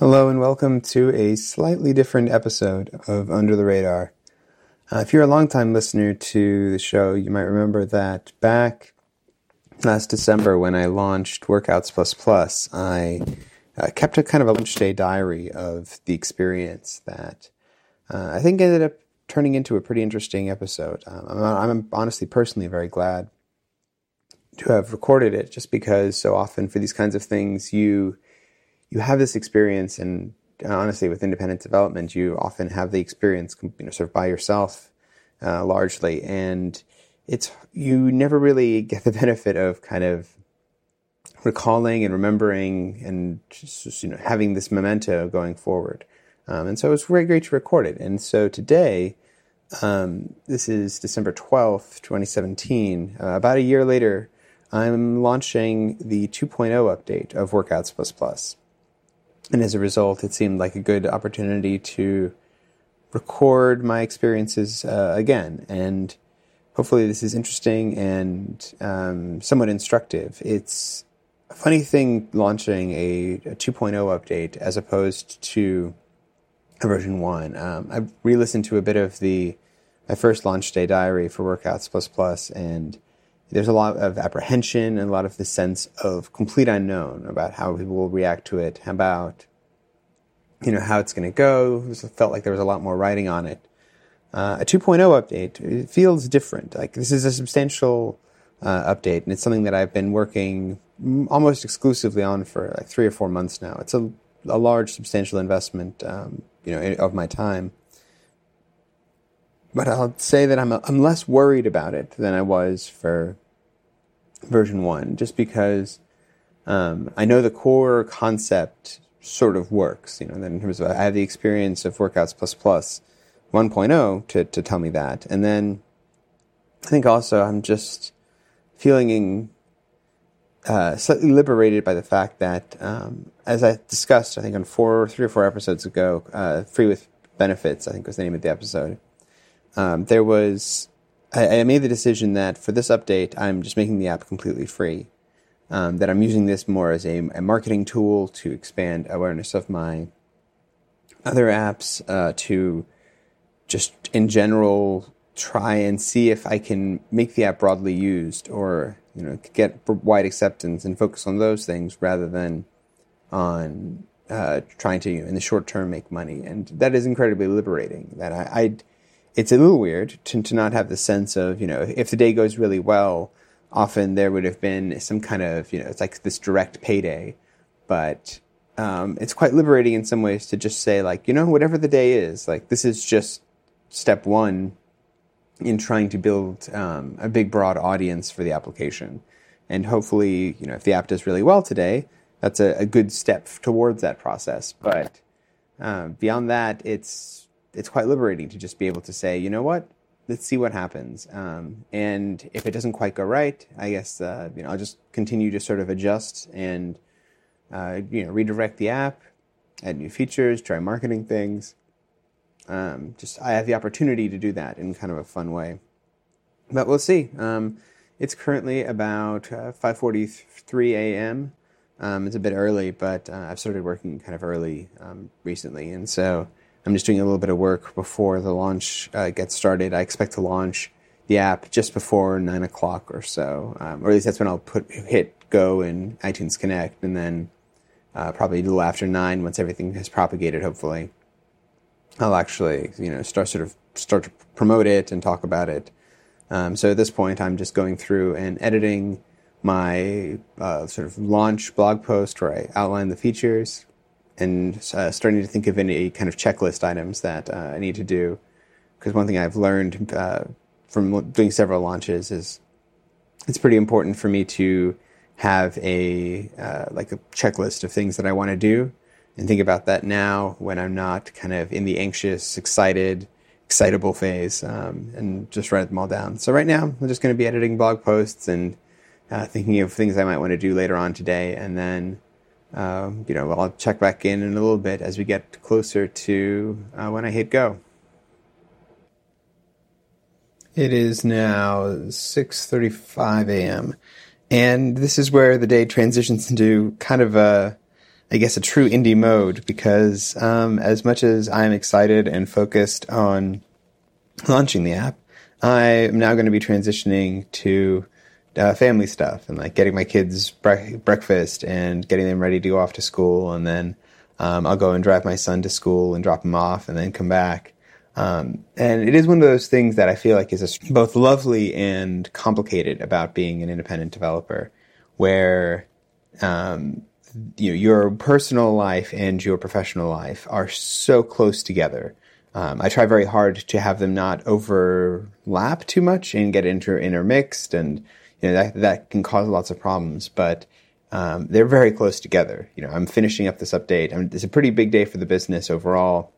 Hello, and welcome to a slightly different episode of Under the Radar. Uh, if you're a longtime listener to the show, you might remember that back last December when I launched Workouts Plus Plus, I uh, kept a kind of a lunch day diary of the experience that uh, I think ended up turning into a pretty interesting episode. Um, I'm, I'm honestly, personally, very glad to have recorded it, just because so often for these kinds of things, you you have this experience, and honestly, with independent development, you often have the experience, you know, sort of by yourself, uh, largely, and it's you never really get the benefit of kind of recalling and remembering and just, you know having this memento going forward. Um, and so it was very great to record it. And so today, um, this is December 12th, 2017. Uh, about a year later, I'm launching the 2.0 update of Workouts Plus Plus. And as a result, it seemed like a good opportunity to record my experiences uh, again. And hopefully, this is interesting and um, somewhat instructive. It's a funny thing launching a, a 2.0 update as opposed to a version 1. Um, I re listened to a bit of the my first launch day diary for Workouts Plus Plus, and there's a lot of apprehension and a lot of the sense of complete unknown about how people will react to it, about you know how it's going to go. It felt like there was a lot more writing on it. Uh, a 2.0 update it feels different. Like this is a substantial uh, update, and it's something that I've been working almost exclusively on for like three or four months now. It's a, a large, substantial investment, um, you know, of my time. But I'll say that I'm I'm less worried about it than I was for version one, just because um, I know the core concept sort of works. You know, in terms of I have the experience of Workouts Plus Plus 1.0 to to tell me that, and then I think also I'm just feeling uh, slightly liberated by the fact that, um, as I discussed, I think on four, three or four episodes ago, uh, "Free with Benefits," I think was the name of the episode. Um, there was, I, I, made the decision that for this update, I'm just making the app completely free. Um, that I'm using this more as a, a, marketing tool to expand awareness of my other apps, uh, to just in general try and see if I can make the app broadly used or you know get wide acceptance and focus on those things rather than on uh, trying to in the short term make money. And that is incredibly liberating. That I, I it's a little weird to, to not have the sense of, you know, if the day goes really well, often there would have been some kind of, you know, it's like this direct payday. But um, it's quite liberating in some ways to just say, like, you know, whatever the day is, like, this is just step one in trying to build um, a big, broad audience for the application. And hopefully, you know, if the app does really well today, that's a, a good step towards that process. But uh, beyond that, it's it's quite liberating to just be able to say, you know what, let's see what happens. Um, and if it doesn't quite go right, I guess uh, you know I'll just continue to sort of adjust and uh, you know redirect the app, add new features, try marketing things. Um, just I have the opportunity to do that in kind of a fun way. But we'll see. Um, it's currently about uh, 5:43 a.m. Um, it's a bit early, but uh, I've started working kind of early um, recently, and so I'm just doing a little bit of work before the launch uh, gets started. I expect to launch the app just before nine o'clock or so, um, or at least that's when I'll put hit go in iTunes Connect, and then uh, probably a little after nine, once everything has propagated, hopefully, I'll actually you know start sort of start to promote it and talk about it. Um, so at this point, I'm just going through and editing my uh, sort of launch blog post where I outline the features and uh, starting to think of any kind of checklist items that uh, I need to do. Because one thing I've learned uh, from doing several launches is it's pretty important for me to have a uh, like a checklist of things that I want to do and think about that now when I'm not kind of in the anxious, excited, excitable phase um, and just write them all down. So right now I'm just going to be editing blog posts and uh, thinking of things I might want to do later on today and then um, you know, I'll check back in in a little bit as we get closer to uh, when I hit go. It is now 6:35 a.m. and this is where the day transitions into kind of a I guess, a true indie mode because um, as much as I'm excited and focused on launching the app, I am now going to be transitioning to uh, family stuff and like getting my kids bre- breakfast and getting them ready to go off to school. And then um, I'll go and drive my son to school and drop him off and then come back. Um, and it is one of those things that I feel like is a, both lovely and complicated about being an independent developer, where um, you know, your personal life and your professional life are so close together. Um, I try very hard to have them not overlap too much and get inter- intermixed, and you know that that can cause lots of problems. But um, they're very close together. You know, I'm finishing up this update. I mean, it's a pretty big day for the business overall.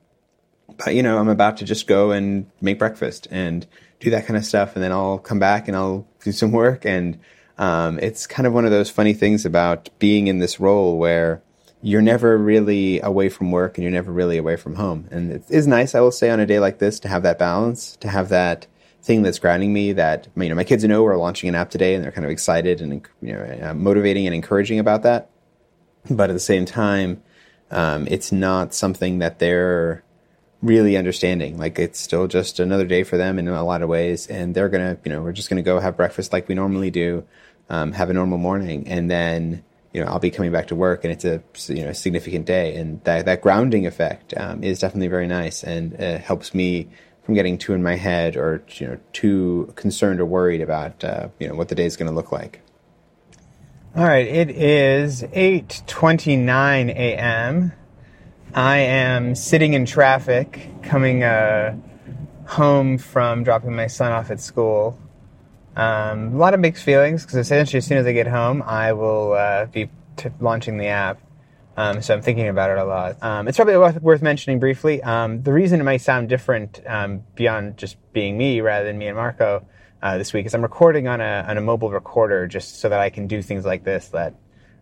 But you know, I'm about to just go and make breakfast and do that kind of stuff, and then I'll come back and I'll do some work and um, it's kind of one of those funny things about being in this role where you're never really away from work and you're never really away from home. And it is nice, I will say, on a day like this to have that balance, to have that thing that's grounding me that, you know, my kids know we're launching an app today and they're kind of excited and, you know, uh, motivating and encouraging about that. But at the same time, um, it's not something that they're really understanding. Like it's still just another day for them in a lot of ways. And they're to, you know, we're just to go have breakfast like we normally do um, have a normal morning, and then you know I'll be coming back to work, and it's a you know significant day, and that that grounding effect um, is definitely very nice, and uh, helps me from getting too in my head or you know too concerned or worried about uh, you know what the day is going to look like. All right, it is 8:29 a.m. I am sitting in traffic coming uh, home from dropping my son off at school. Um, a lot of mixed feelings because essentially, as soon as I get home, I will uh, be t- launching the app. Um, so I'm thinking about it a lot. Um, it's probably worth, mentioning briefly. Um, the reason it might sound different um, beyond just being me rather than me and Marco uh, this week is I'm recording on a, on a mobile recorder just so that I can do things like this. That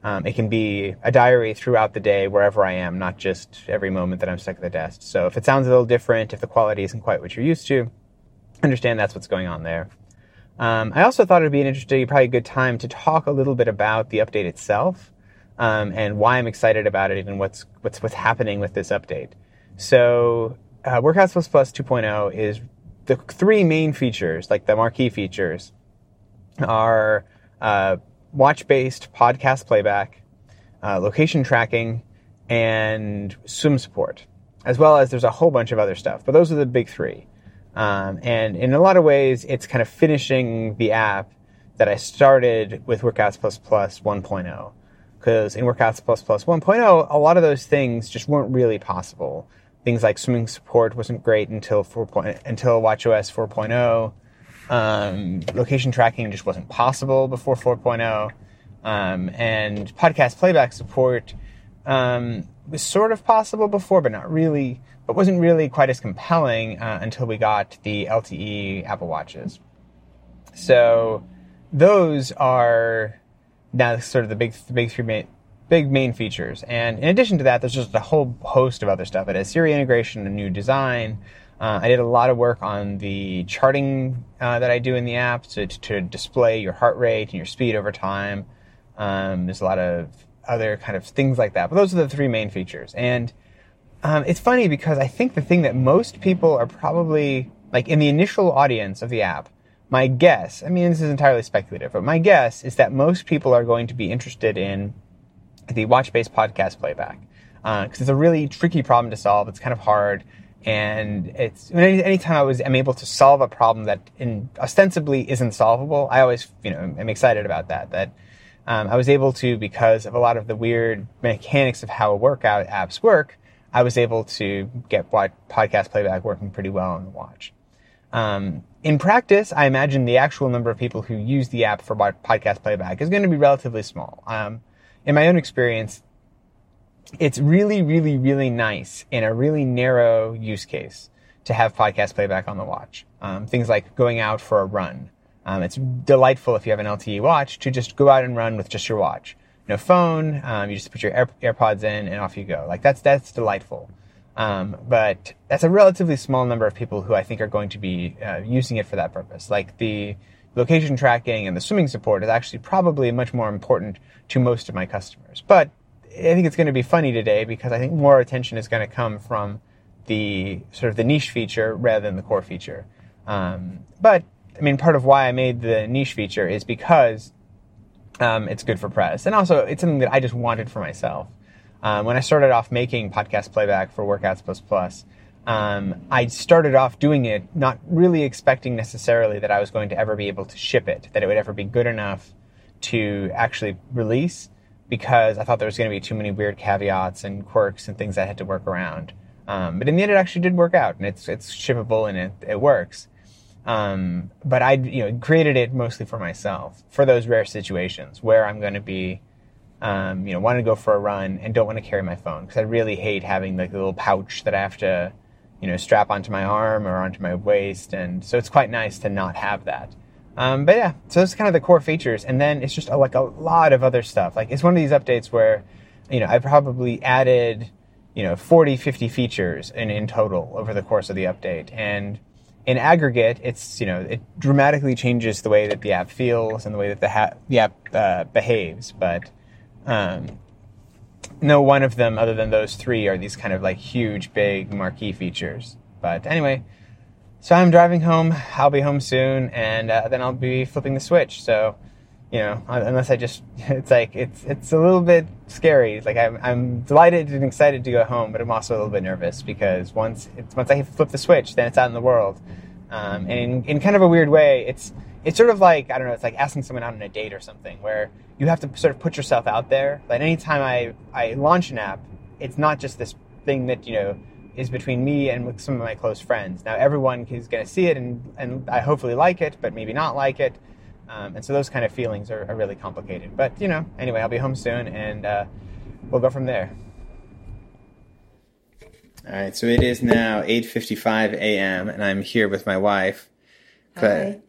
um, it can be a diary throughout the day wherever I am, not just every moment that I'm stuck at the desk. So if it sounds a little different, if the quality isn't quite what you're used to, understand that's what's going on there. Um, I also thought it would be an interesting, probably a good time to talk a little bit about the update itself um, and why I'm excited about it and what's what's what's happening with this update. So, uh, Workouts Plus Plus 2.0 is the three main features, like the marquee features, are uh, watch-based podcast playback, uh, location tracking, and swim support, as well as there's a whole bunch of other stuff. But those are the big three. Um, and in a lot of ways, it's kind of finishing the app that I started with Workouts Plus Plus 1.0. Because in Workouts Plus Plus 1.0, a lot of those things just weren't really possible. Things like swimming support wasn't great until 4. Point, until WatchOS 4.0. Um, location tracking just wasn't possible before 4.0. Um, and podcast playback support um, was sort of possible before, but not really but wasn't really quite as compelling uh, until we got the LTE Apple Watches. So those are now sort of the big, the big three main, big main features. And in addition to that, there's just a whole host of other stuff. It has Siri integration, a new design. Uh, I did a lot of work on the charting uh, that I do in the app to, to display your heart rate and your speed over time. Um, there's a lot of other kind of things like that. But those are the three main features. And um, it's funny because I think the thing that most people are probably like in the initial audience of the app, my guess, I mean, this is entirely speculative, but my guess is that most people are going to be interested in the watch based podcast playback. Because uh, it's a really tricky problem to solve. It's kind of hard. And it's any, anytime I was, I'm able to solve a problem that in, ostensibly isn't solvable, I always, you know, am excited about that. That um, I was able to, because of a lot of the weird mechanics of how workout apps work, I was able to get podcast playback working pretty well on the watch. Um, in practice, I imagine the actual number of people who use the app for podcast playback is going to be relatively small. Um, in my own experience, it's really, really, really nice in a really narrow use case to have podcast playback on the watch. Um, things like going out for a run. Um, it's delightful if you have an LTE watch to just go out and run with just your watch no phone. Um, you just put your Air, AirPods in and off you go. Like that's that's delightful. Um, but that's a relatively small number of people who I think are going to be uh, using it for that purpose. Like the location tracking and the swimming support is actually probably much more important to most of my customers. But I think it's going to be funny today because I think more attention is going to come from the sort of the niche feature rather than the core feature. Um, but I mean, part of why I made the niche feature is because um, it's good for press, and also it's something that I just wanted for myself. Um, when I started off making podcast playback for Workouts Plus Plus, um, I started off doing it not really expecting necessarily that I was going to ever be able to ship it, that it would ever be good enough to actually release, because I thought there was going to be too many weird caveats and quirks and things I had to work around. Um, but in the end, it actually did work out, and it's it's shippable and it it works. Um, but I you know created it mostly for myself for those rare situations where I'm going to be um, you know, want to go for a run and don't want to carry my phone because I really hate having like the little pouch that I have to, you know, strap onto my arm or onto my waist. And so it's quite nice to not have that. Um, but yeah, so that's kind of the core features. And then it's just a, like a lot of other stuff. Like it's one of these updates where, you know, I probably added, you know, 40, 50 features in, in total over the course of the update. And in aggregate, it's, you know, it dramatically changes the way that the app feels and the way that the, ha- the app uh, behaves. But, um, no one of them, other than those three, are these kind of like huge, big marquee features. But anyway, so I'm driving home. I'll be home soon, and uh, then I'll be flipping the switch. So, you know, unless I just, it's like it's it's a little bit scary. Like I'm I'm delighted and excited to go home, but I'm also a little bit nervous because once it's once I flip the switch, then it's out in the world. Um, and in, in kind of a weird way, it's it's sort of like I don't know. It's like asking someone out on a date or something, where you have to sort of put yourself out there. But anytime I I launch an app, it's not just this thing that you know is between me and with some of my close friends. Now everyone is going to see it and and I hopefully like it, but maybe not like it. Um, and so those kind of feelings are, are, really complicated. But you know, anyway, I'll be home soon, and uh, we'll go from there. All right, so it is now 8:55 a.m. and I'm here with my wife. But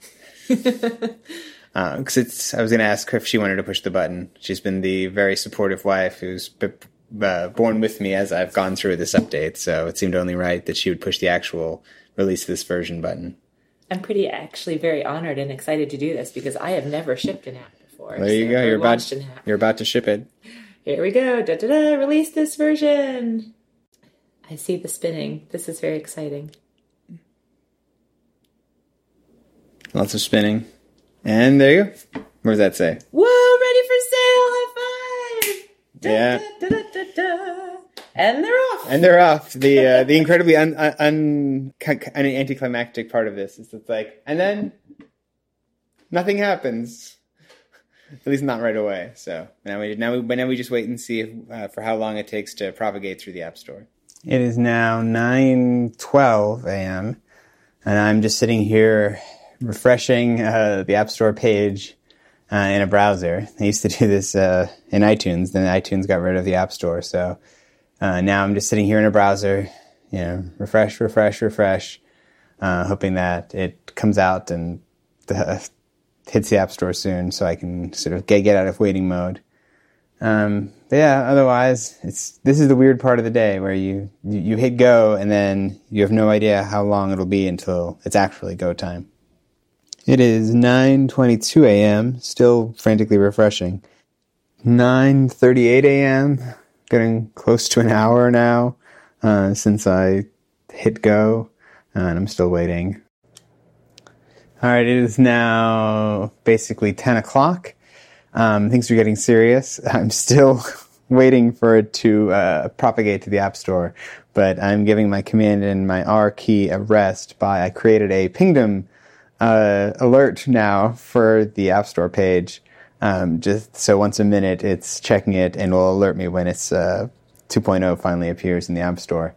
because uh, it's, I was going to ask her if she wanted to push the button. She's been the very supportive wife who's b- uh, borne with me as I've gone through this update. So it seemed only right that she would push the actual release this version button. I'm pretty actually very honored and excited to do this because I have never shipped an app before. There you so, go. You're about you're about to ship it. Here we go. Da da da. Release this version. I see the spinning. This is very exciting. Lots of spinning. And there you go. What does that say? Whoa, ready for sale. High five. Da, yeah. Da, da, and they're off. And they're off. The uh, the incredibly un, un, un, anticlimactic part of this is it's like, and then nothing happens. At least not right away. So now we now we now we just wait and see if, uh, for how long it takes to propagate through the app store. It is now nine twelve a.m. and I'm just sitting here refreshing uh, the App Store page uh, in a browser. I used to do this uh, in iTunes, then iTunes got rid of the App Store. So uh, now I'm just sitting here in a browser, you know, refresh, refresh, refresh, uh, hoping that it comes out and the, hits the App Store soon so I can sort of get, get out of waiting mode. Um, but yeah, otherwise, it's this is the weird part of the day where you, you, you hit go and then you have no idea how long it'll be until it's actually go time. It is 9:22 a.m. Still frantically refreshing. 9:38 a.m. Getting close to an hour now uh, since I hit go, and I'm still waiting. All right, it is now basically 10 o'clock. Um, things are getting serious. I'm still waiting for it to uh, propagate to the App Store, but I'm giving my command and my R key a rest by I created a pingdom uh, alert now for the App Store page. Um, just so once a minute it's checking it and will alert me when it's uh, 2.0 finally appears in the App Store.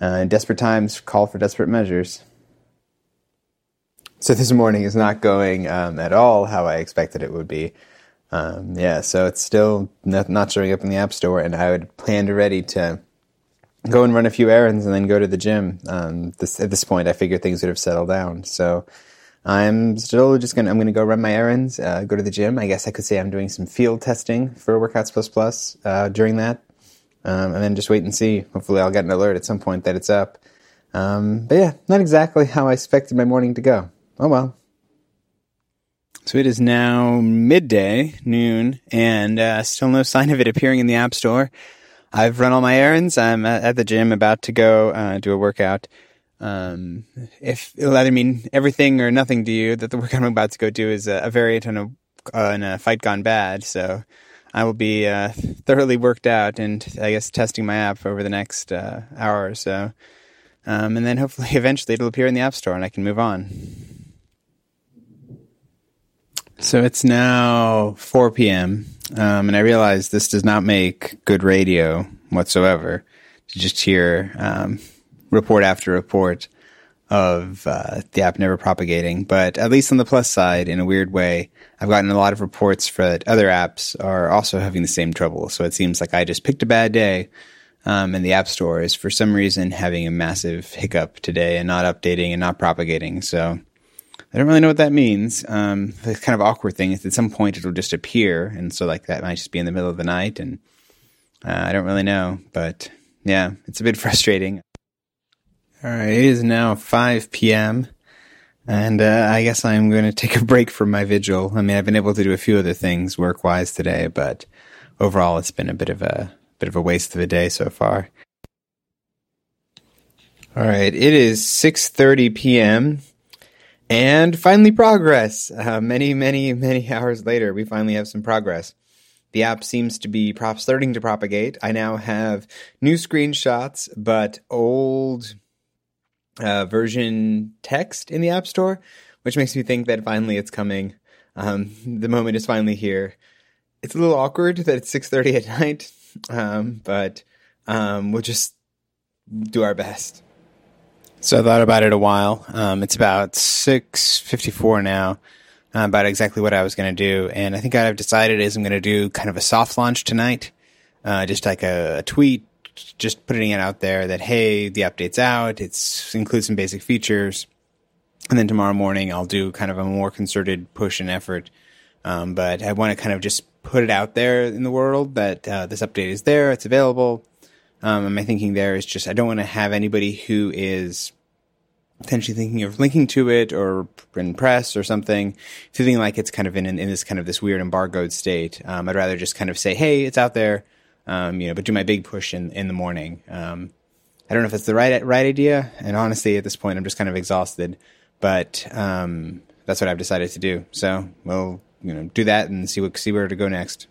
Uh, desperate times call for desperate measures. So this morning is not going um, at all how I expected it would be. Um, yeah, so it's still not, not showing up in the App Store, and I would plan to ready to go and run a few errands and then go to the gym. Um, this, at this point, I figured things would have settled down. So I'm still just gonna I'm gonna go run my errands, uh, go to the gym. I guess I could say I'm doing some field testing for Workouts Plus Plus uh, during that, um, and then just wait and see. Hopefully, I'll get an alert at some point that it's up. Um, but yeah, not exactly how I expected my morning to go. Oh well. So it is now midday, noon, and uh, still no sign of it appearing in the App Store. I've run all my errands. I'm at the gym, about to go uh, do a workout. Um, if it'll either mean everything or nothing to you, that the work I'm about to go do is a, a variant on a, on a fight gone bad. So I will be uh, thoroughly worked out and I guess testing my app over the next uh, hour or so. Um, and then hopefully eventually it'll appear in the App Store and I can move on. So it's now 4 p.m. Um, and I realize this does not make good radio whatsoever to just hear um, report after report of uh, the app never propagating. But at least on the plus side, in a weird way, I've gotten a lot of reports for that other apps are also having the same trouble. So it seems like I just picked a bad day. Um, and the App Store is for some reason having a massive hiccup today and not updating and not propagating. So I don't really know what that means. Um, the kind of awkward thing is at some point it'll just appear, and so like that might just be in the middle of the night, and uh, I don't really know. But yeah, it's a bit frustrating. All right, it is now 5 p.m. And uh, I guess I'm going to take a break from my vigil. I mean, I've been able to do a few other things work-wise today, but overall, it's been a bit of a bit of a waste of a day so far. All right, it is 6:30 p.m. And finally, progress. Uh, many, many, many hours later, we finally have some progress. The app seems to be prop- starting to propagate. I now have new screenshots, but old uh, version text in the App Store, which makes me think that finally it's coming. Um, the moment is finally here. It's a little awkward that it's six thirty at night, um, but um, we'll just do our best. So I thought about it a while. Um, it's about six fifty four now. Uh, about exactly what I was going to do, and I think I've decided is I'm going to do kind of a soft launch tonight, uh, just like a, a, tweet, just putting it out there that hey, the update's out. It's includes some basic features, and then tomorrow morning I'll do kind of a more concerted push and effort. Um, but I want to kind of just put it out there in the world that uh, this update is there, it's available. Um, and my thinking there is just I don't want to have anybody who is potentially thinking of linking to it or in press or something, feeling like it's kind of in, in this kind of this weird embargoed state. Um, I'd rather just kind of say, hey, it's out there, um, you know, but do my big push in, in the morning. Um, I don't know if it's the right right idea, and honestly, at this point, I'm just kind of exhausted. But um, that's what I've decided to do. So we'll you know do that and see what see where to go next.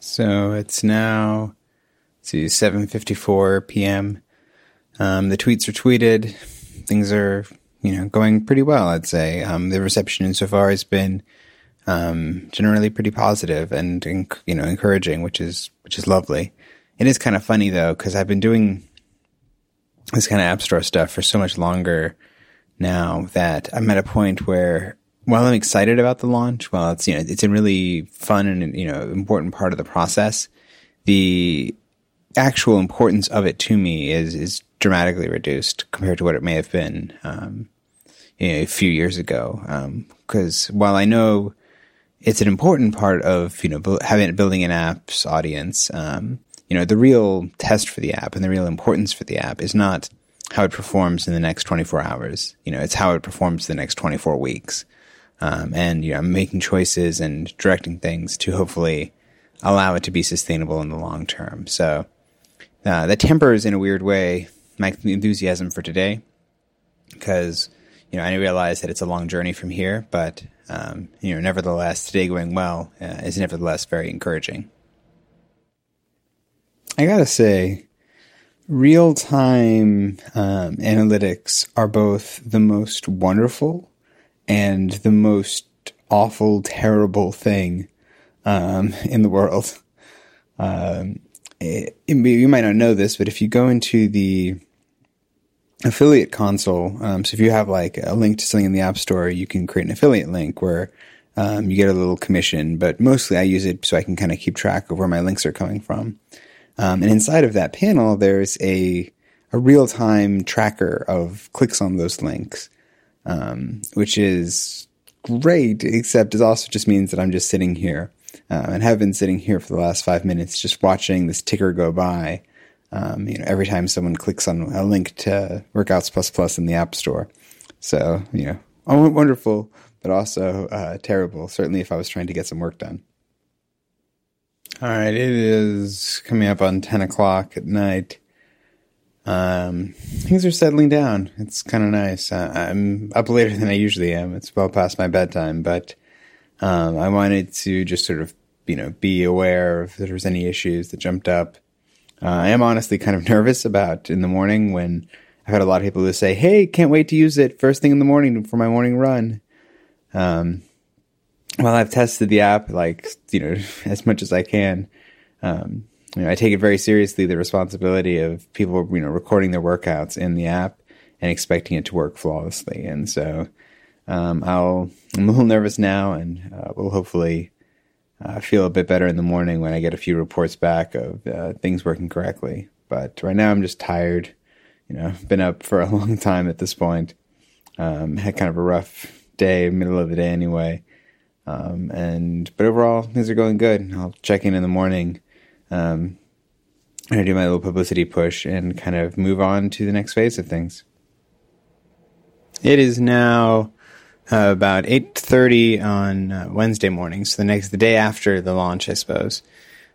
So it's now see 7:54 p.m. Um, the tweets are tweeted. Things are you know going pretty well. I'd say um, the reception so far has been um, generally pretty positive and you know encouraging, which is which is lovely. It is kind of funny though because I've been doing this kind of app store stuff for so much longer now that I'm at a point where while I'm excited about the launch, while it's you know it's a really fun and you know important part of the process, the actual importance of it to me is is dramatically reduced compared to what it may have been um, you know, a few years ago. Because um, while I know it's an important part of you know having building an app's audience, um, you know the real test for the app and the real importance for the app is not how it performs in the next 24 hours. You know, it's how it performs the next 24 weeks. Um, and you know, making choices and directing things to hopefully allow it to be sustainable in the long term. So uh, that tempers in a weird way my enthusiasm for today because you know I realize that it's a long journey from here, but um, you know, nevertheless, today going well uh, is nevertheless very encouraging. I gotta say, real time um, analytics are both the most wonderful and the most awful, terrible thing um, in the world. Um, it, it, you might not know this, but if you go into the affiliate console, um, so if you have like a link to something in the App Store, you can create an affiliate link where um, you get a little commission. But mostly, I use it so I can kind of keep track of where my links are coming from. Um, and inside of that panel, there's a a real time tracker of clicks on those links um, which is great, except it also just means that I'm just sitting here uh, and have been sitting here for the last five minutes just watching this ticker go by. Um, you know, every time someone clicks on a link to Workouts Plus Plus in the App Store. So, you know, wonderful, but also uh, terrible. Certainly, if I was trying to get some work done. All right, it is coming up on ten o'clock at night. Um, things are settling down. It's kind of nice. Uh, I'm up later than I usually am. It's well past my bedtime, but um, I wanted to just sort of you know be aware if there was any issues that jumped up. Uh, I am honestly kind of nervous about in the morning when I've had a lot of people who say, "Hey, can't wait to use it first thing in the morning for my morning run." Um, well, I've tested the app like you know as much as I can. Um, you know, I take it very seriously the responsibility of people you know recording their workouts in the app and expecting it to work flawlessly. And so um, I'll I'm a little nervous now, and uh, will hopefully uh, feel a bit better in the morning when I get a few reports back of uh, things working correctly. But right now I'm just tired you know, been up for a long time at this point. Um, had kind of a rough day, middle of the day anyway. Um, and but overall, things are going good. I'll check in in the morning. Um, I do my little publicity push and kind of move on to the next phase of things. It is now uh, about eight thirty on uh, Wednesday morning, so the next the day after the launch, I suppose.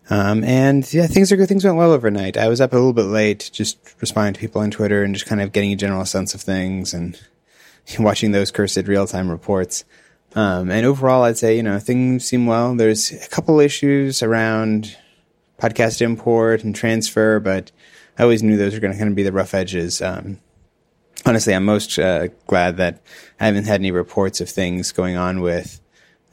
Um, and yeah, things are good. Things went well overnight. I was up a little bit late, just responding to people on Twitter and just kind of getting a general sense of things and watching those cursed real time reports. Um, and overall, I'd say, you know, things seem well. There's a couple issues around podcast import and transfer, but I always knew those were going to kind of be the rough edges. Um, honestly, I'm most uh, glad that I haven't had any reports of things going on with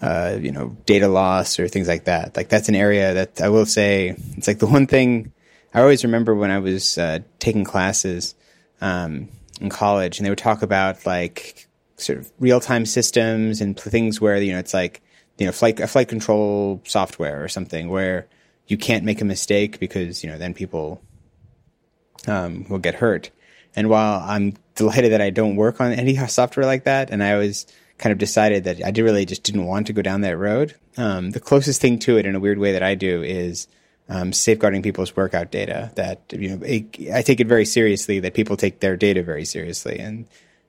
uh, you know, data loss or things like that. Like that's an area that I will say it's like the one thing I always remember when I was uh, taking classes um, in college, and they would talk about like sort of real time systems and things where you know it's like you know flight a flight control software or something where you can't make a mistake because you know then people um, will get hurt. And while I'm delighted that I don't work on any software like that, and I always kind of decided that I really just didn't want to go down that road. Um, the closest thing to it, in a weird way, that I do is um, safeguarding people's workout data. That you know, it, I take it very seriously. That people take their data very seriously, and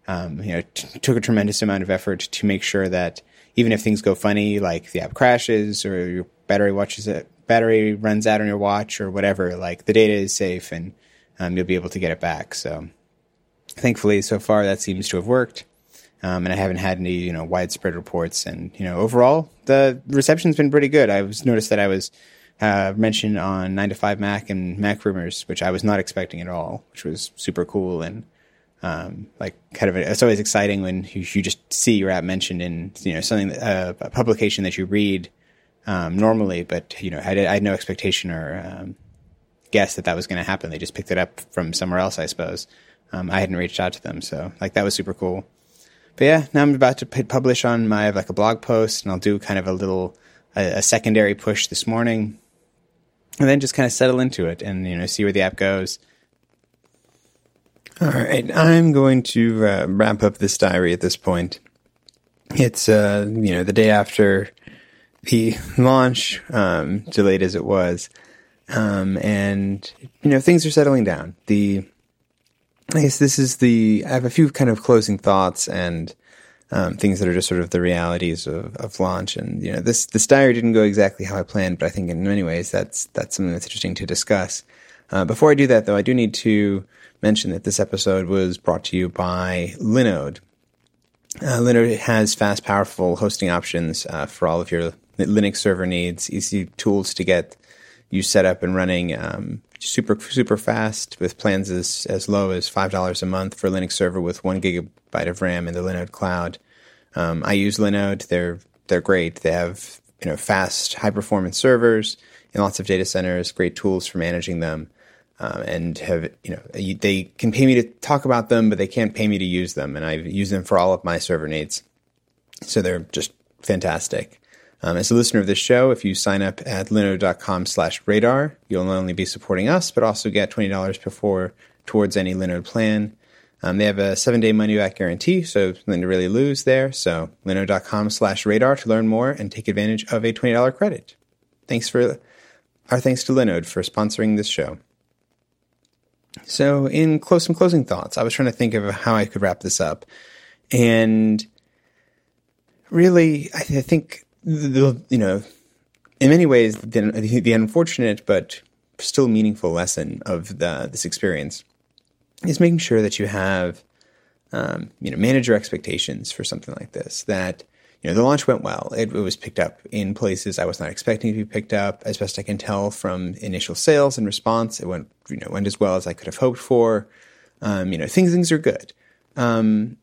um, you know, t- took a tremendous amount of effort to make sure that even if things go funny, like the app crashes or your battery watches it, battery runs out on your watch or whatever, like the data is safe and um, you'll be able to get it back. So, thankfully, so far that seems to have worked. Um, and I haven't had any, you know, widespread reports. And you know, overall, the reception's been pretty good. I was noticed that I was uh, mentioned on Nine to Five Mac and Mac Rumors, which I was not expecting at all, which was super cool and um, like kind of a, it's always exciting when you, you, just see your app mentioned in you know something uh, a publication that you read um, normally, but you know I had, I had no expectation or um, guess that that was going to happen. They just picked it up from somewhere else, I suppose. Um, I hadn't reached out to them, so like that was super cool but yeah, now I'm about to publish on my like a blog post, and I'll do kind of a little a, a secondary push this morning, and then just kind of settle into it and you know see where the app goes. All right, I'm going to uh, wrap up this diary at this point. It's uh, you know the day after the launch, um, delayed as it was, um, and you know things are settling down. The I guess this is the. I have a few kind of closing thoughts and um, things that are just sort of the realities of, of launch. And you know, this this diary didn't go exactly how I planned, but I think in many ways that's that's something that's interesting to discuss. Uh, before I do that, though, I do need to mention that this episode was brought to you by Linode. Uh, Linode has fast, powerful hosting options uh, for all of your Linux server needs. Easy tools to get you set up and running. Um, super super fast with plans as as low as five dollars a month for Linux server with one gigabyte of RAM in the Linode cloud. Um, I use Linode; they're they're great. They have you know fast, high performance servers in lots of data centers. Great tools for managing them, um, and have you know they can pay me to talk about them, but they can't pay me to use them. And I use them for all of my server needs, so they're just fantastic. Um, as a listener of this show, if you sign up at linode.com slash radar, you'll not only be supporting us, but also get $20 before towards any Linode plan. Um, they have a seven day money back guarantee, so nothing to really lose there. So linode.com slash radar to learn more and take advantage of a $20 credit. Thanks for our thanks to Linode for sponsoring this show. So in close some closing thoughts, I was trying to think of how I could wrap this up. And really, I, th- I think the, you know, in many ways, the, the unfortunate but still meaningful lesson of the, this experience is making sure that you have, um, you know, manage your expectations for something like this. That you know the launch went well. It, it, was picked up in places I was not expecting to be picked up. As best I can tell from initial sales and response, it went you know went as well as I could have hoped for. Um, you know, things things are good, um,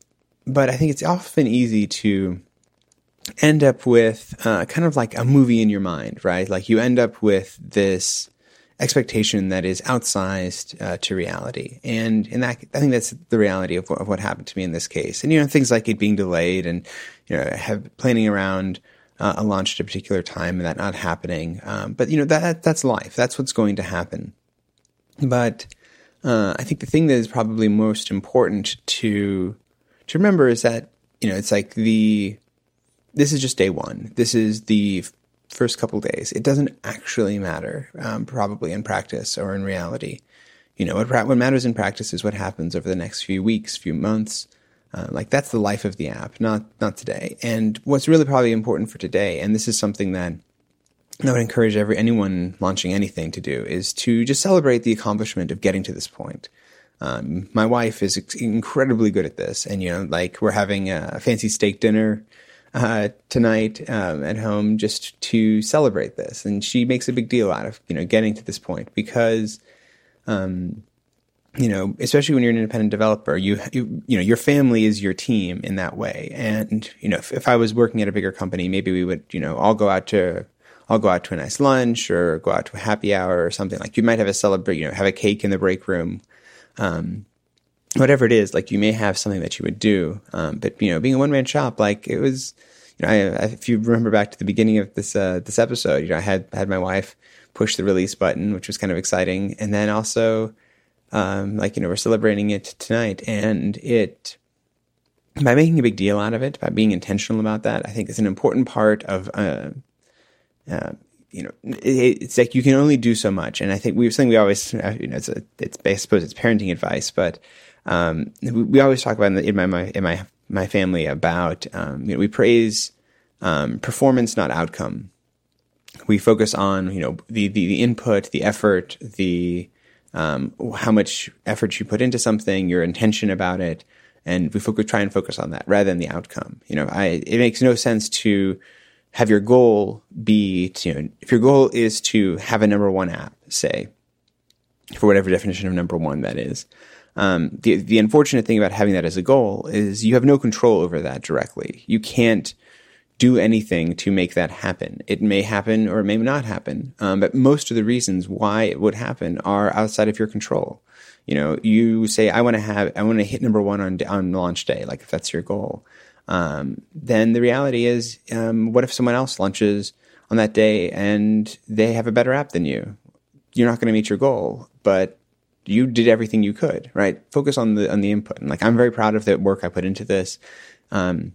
but I think it's often easy to end up with uh, kind of like a movie in your mind, right? Like you end up with this expectation that is outsized uh, to reality. And in that, I think that's the reality of what, of what, happened to me in this case. And, you know, things like it being delayed and, you know, have planning around uh, a launch at a particular time and that not happening. Um, but, you know, that, that's life. That's what's going to happen. But, uh, I think the thing that is probably most important to, to remember is that, you know, it's like the, this is just day one. This is the first couple days. It doesn't actually matter, um, probably in practice or in reality. You know, what, what matters in practice is what happens over the next few weeks, few months. Uh, like that's the life of the app, not not today. And what's really probably important for today, and this is something that I would encourage every anyone launching anything to do, is to just celebrate the accomplishment of getting to this point. Um, my wife is incredibly good at this, and you know, like we're having a fancy steak dinner uh, tonight um, at home just to celebrate this. And she makes a big deal out of you know getting to this point because, um, you know, especially when you're an independent developer, you, you you know your family is your team in that way. And you know, if, if I was working at a bigger company, maybe we would you know all go out to I'll go out to a nice lunch or go out to a happy hour or something like you might have a celebrate, you know, have a cake in the break room. Um, whatever it is, like you may have something that you would do. Um, but you know, being a one man shop, like it was, you know, I, if you remember back to the beginning of this uh, this episode, you know, I had had my wife push the release button, which was kind of exciting, and then also, um, like you know, we're celebrating it tonight, and it by making a big deal out of it, by being intentional about that, I think is an important part of. Uh, uh, you know, it, it's like you can only do so much, and I think we something we always, uh, you know, it's a, it's I suppose it's parenting advice, but um, we, always talk about in, the, in, my, my in my my family about um, you know we praise um, performance, not outcome. We focus on you know the the, the input, the effort, the um, how much effort you put into something, your intention about it, and we focus, try and focus on that rather than the outcome. You know, I, it makes no sense to have your goal be to, you know, if your goal is to have a number one app, say, for whatever definition of number one that is, um, the the unfortunate thing about having that as a goal is you have no control over that directly. You can't do anything to make that happen. It may happen or it may not happen, um, but most of the reasons why it would happen are outside of your control. You know, you say, "I want to have, I want to hit number one on on launch day," like if that's your goal. Um, then the reality is, um, what if someone else launches on that day and they have a better app than you? You're not going to meet your goal, but you did everything you could, right? Focus on the on the input. And like I'm very proud of the work I put into this. Um,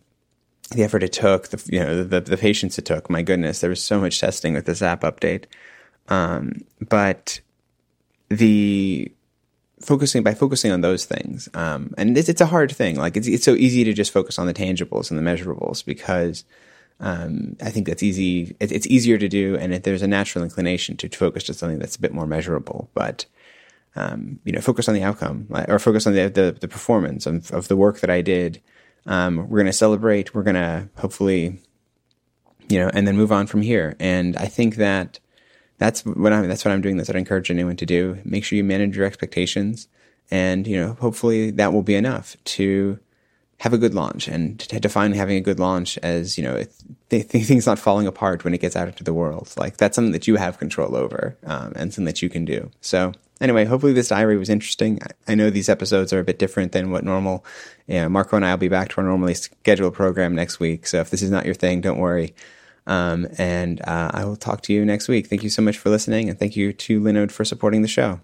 the effort it took, the you know the the patience it took. My goodness, there was so much testing with this app update. Um, but the focusing by focusing on those things, um, and it's, it's a hard thing. Like it's it's so easy to just focus on the tangibles and the measurables because um, I think that's easy. It, it's easier to do, and it, there's a natural inclination to focus to something that's a bit more measurable. But um, you know, focus on the outcome or focus on the, the, the performance of, of, the work that I did. Um, we're going to celebrate. We're going to hopefully, you know, and then move on from here. And I think that that's what I'm, that's what I'm doing. That's what I encourage anyone to do. Make sure you manage your expectations and, you know, hopefully that will be enough to have a good launch and to define having a good launch as, you know, th- things not falling apart when it gets out into the world. Like that's something that you have control over um, and something that you can do. So anyway, hopefully this diary was interesting. I know these episodes are a bit different than what normal. Marco and I will be back to our normally scheduled program next week. So if this is not your thing, don't worry. Um, and uh, I will talk to you next week. Thank you so much for listening, and thank you to Linode for supporting the show.